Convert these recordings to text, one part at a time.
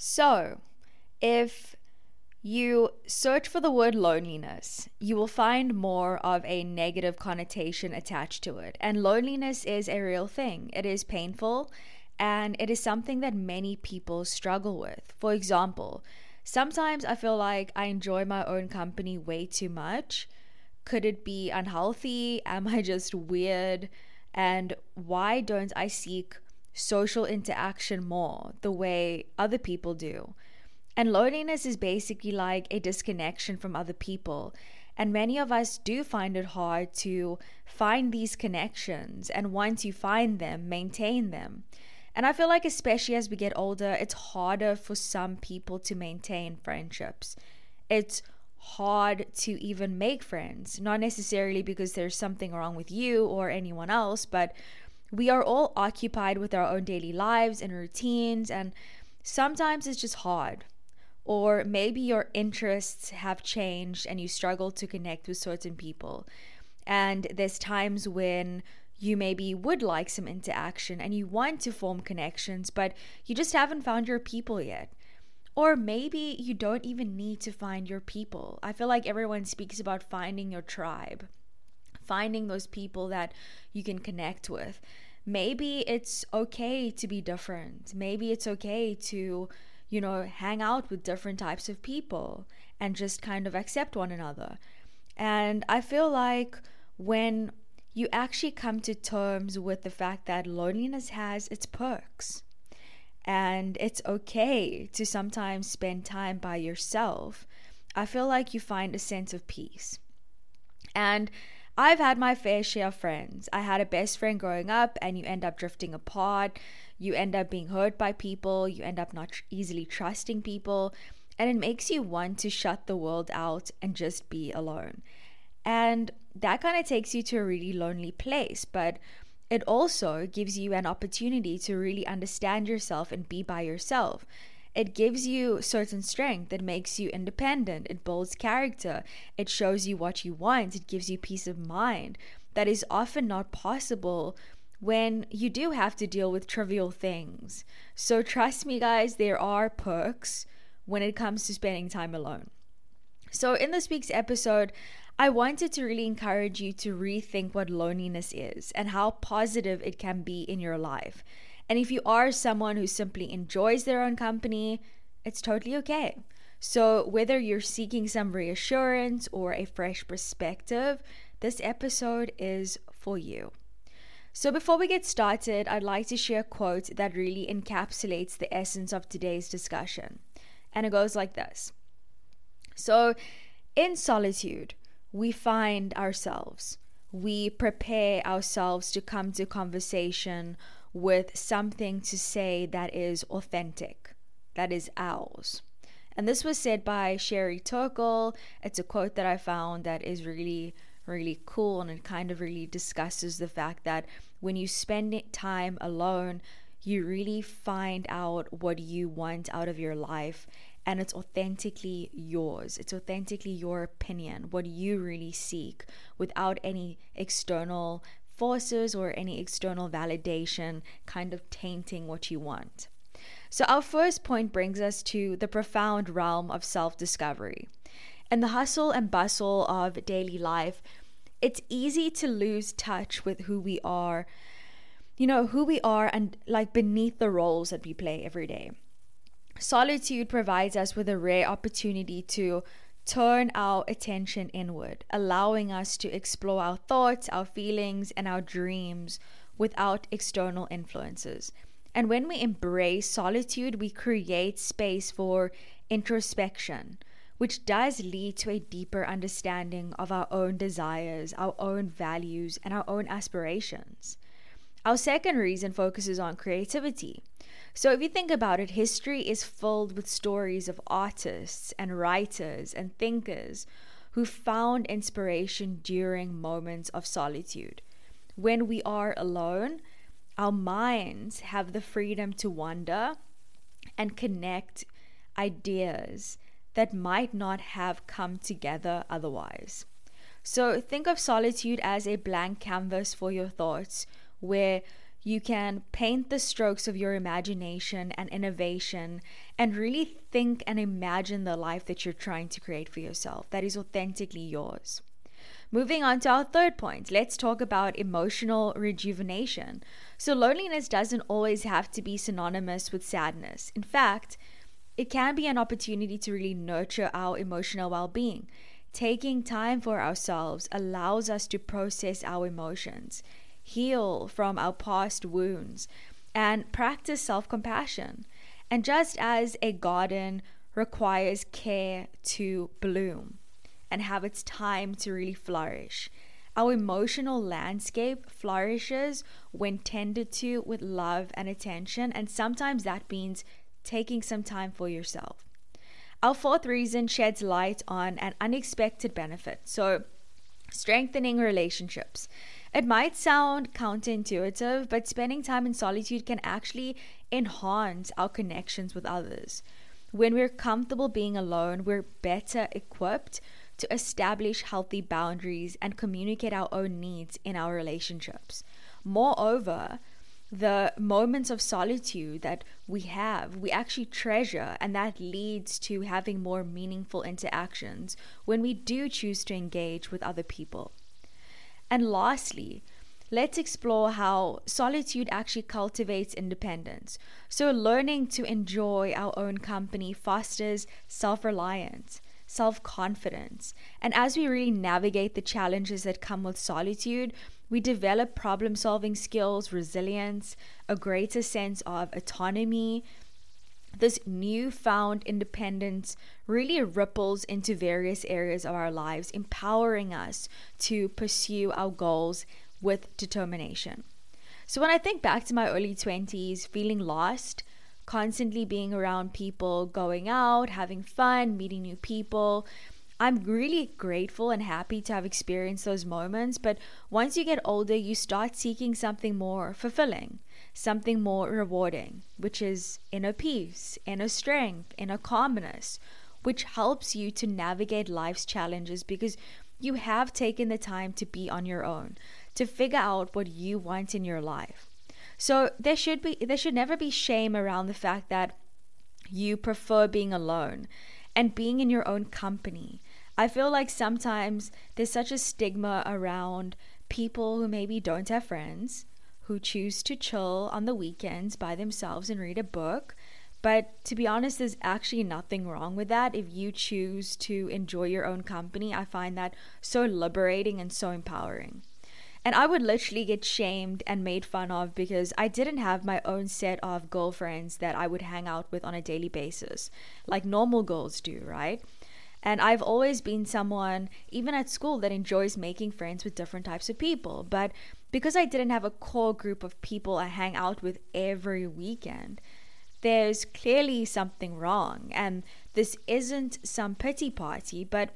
So, if you search for the word loneliness, you will find more of a negative connotation attached to it. And loneliness is a real thing, it is painful and it is something that many people struggle with. For example, sometimes I feel like I enjoy my own company way too much. Could it be unhealthy? Am I just weird? And why don't I seek social interaction more the way other people do? And loneliness is basically like a disconnection from other people. And many of us do find it hard to find these connections. And once you find them, maintain them. And I feel like, especially as we get older, it's harder for some people to maintain friendships. It's hard to even make friends, not necessarily because there's something wrong with you or anyone else, but we are all occupied with our own daily lives and routines, and sometimes it's just hard or maybe your interests have changed and you struggle to connect with certain people. And there's times when you maybe would like some interaction and you want to form connections, but you just haven't found your people yet. Or maybe you don't even need to find your people. I feel like everyone speaks about finding your tribe, finding those people that you can connect with. Maybe it's okay to be different. Maybe it's okay to you know, hang out with different types of people and just kind of accept one another. And I feel like when you actually come to terms with the fact that loneliness has its perks and it's okay to sometimes spend time by yourself, I feel like you find a sense of peace. And I've had my fair share of friends. I had a best friend growing up, and you end up drifting apart you end up being hurt by people, you end up not tr- easily trusting people, and it makes you want to shut the world out and just be alone. And that kind of takes you to a really lonely place, but it also gives you an opportunity to really understand yourself and be by yourself. It gives you certain strength It makes you independent. It builds character. It shows you what you want. It gives you peace of mind that is often not possible when you do have to deal with trivial things. So, trust me, guys, there are perks when it comes to spending time alone. So, in this week's episode, I wanted to really encourage you to rethink what loneliness is and how positive it can be in your life. And if you are someone who simply enjoys their own company, it's totally okay. So, whether you're seeking some reassurance or a fresh perspective, this episode is for you. So, before we get started, I'd like to share a quote that really encapsulates the essence of today's discussion. And it goes like this So, in solitude, we find ourselves. We prepare ourselves to come to conversation with something to say that is authentic, that is ours. And this was said by Sherry Turkle. It's a quote that I found that is really, really cool and it kind of really discusses the fact that when you spend time alone, you really find out what you want out of your life and it's authentically yours. It's authentically your opinion, what you really seek without any external forces or any external validation kind of tainting what you want. So, our first point brings us to the profound realm of self discovery. In the hustle and bustle of daily life, it's easy to lose touch with who we are, you know, who we are and like beneath the roles that we play every day. Solitude provides us with a rare opportunity to turn our attention inward, allowing us to explore our thoughts, our feelings, and our dreams without external influences. And when we embrace solitude, we create space for introspection, which does lead to a deeper understanding of our own desires, our own values, and our own aspirations. Our second reason focuses on creativity. So, if you think about it, history is filled with stories of artists and writers and thinkers who found inspiration during moments of solitude. When we are alone, our minds have the freedom to wander and connect ideas that might not have come together otherwise. So think of solitude as a blank canvas for your thoughts where you can paint the strokes of your imagination and innovation and really think and imagine the life that you're trying to create for yourself that is authentically yours. Moving on to our third point, let's talk about emotional rejuvenation. So, loneliness doesn't always have to be synonymous with sadness. In fact, it can be an opportunity to really nurture our emotional well being. Taking time for ourselves allows us to process our emotions, heal from our past wounds, and practice self compassion. And just as a garden requires care to bloom, and have its time to really flourish. Our emotional landscape flourishes when tended to with love and attention, and sometimes that means taking some time for yourself. Our fourth reason sheds light on an unexpected benefit. So, strengthening relationships. It might sound counterintuitive, but spending time in solitude can actually enhance our connections with others. When we're comfortable being alone, we're better equipped to establish healthy boundaries and communicate our own needs in our relationships. Moreover, the moments of solitude that we have, we actually treasure, and that leads to having more meaningful interactions when we do choose to engage with other people. And lastly, let's explore how solitude actually cultivates independence. So, learning to enjoy our own company fosters self reliance self confidence. And as we really navigate the challenges that come with solitude, we develop problem solving skills, resilience, a greater sense of autonomy. This newfound independence really ripples into various areas of our lives, empowering us to pursue our goals with determination. So, when I think back to my early 20s, feeling lost, constantly being around people, going out, having fun, meeting new people. I'm really grateful and happy to have experienced those moments, but once you get older, you start seeking something more fulfilling, something more rewarding, which is inner peace, inner strength, inner calmness, which helps you to navigate life's challenges because you have taken the time to be on your own, to figure out what you want in your life. So there should be there should never be shame around the fact that you prefer being alone and being in your own company. I feel like sometimes there's such a stigma around people who maybe don't have friends, who choose to chill on the weekends by themselves and read a book. But to be honest, there's actually nothing wrong with that. If you choose to enjoy your own company, I find that so liberating and so empowering. And I would literally get shamed and made fun of because I didn't have my own set of girlfriends that I would hang out with on a daily basis, like normal girls do, right? And I've always been someone, even at school, that enjoys making friends with different types of people. But because I didn't have a core group of people I hang out with every weekend, there's clearly something wrong. And this isn't some pity party, but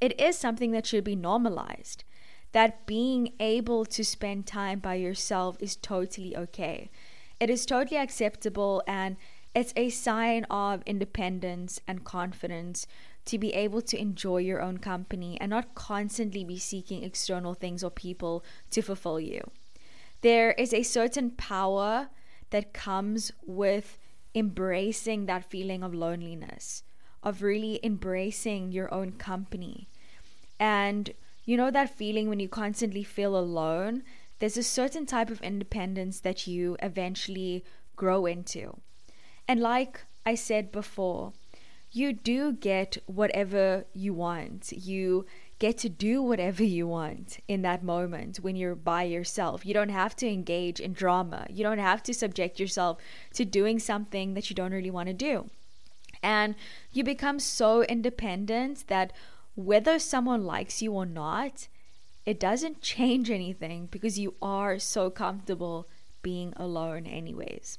it is something that should be normalized that being able to spend time by yourself is totally okay. It is totally acceptable and it's a sign of independence and confidence to be able to enjoy your own company and not constantly be seeking external things or people to fulfill you. There is a certain power that comes with embracing that feeling of loneliness, of really embracing your own company. And you know that feeling when you constantly feel alone? There's a certain type of independence that you eventually grow into. And like I said before, you do get whatever you want. You get to do whatever you want in that moment when you're by yourself. You don't have to engage in drama. You don't have to subject yourself to doing something that you don't really want to do. And you become so independent that whether someone likes you or not, it doesn't change anything because you are so comfortable being alone, anyways.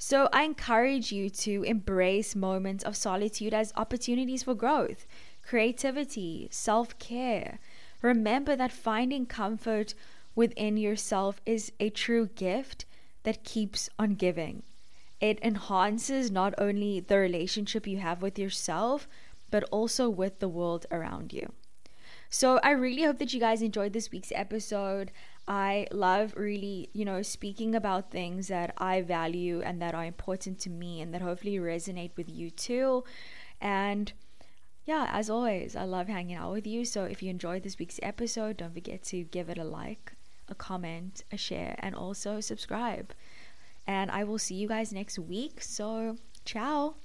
So, I encourage you to embrace moments of solitude as opportunities for growth, creativity, self care. Remember that finding comfort within yourself is a true gift that keeps on giving. It enhances not only the relationship you have with yourself, but also with the world around you. So, I really hope that you guys enjoyed this week's episode. I love really, you know, speaking about things that I value and that are important to me and that hopefully resonate with you too. And yeah, as always, I love hanging out with you. So if you enjoyed this week's episode, don't forget to give it a like, a comment, a share, and also subscribe. And I will see you guys next week. So, ciao.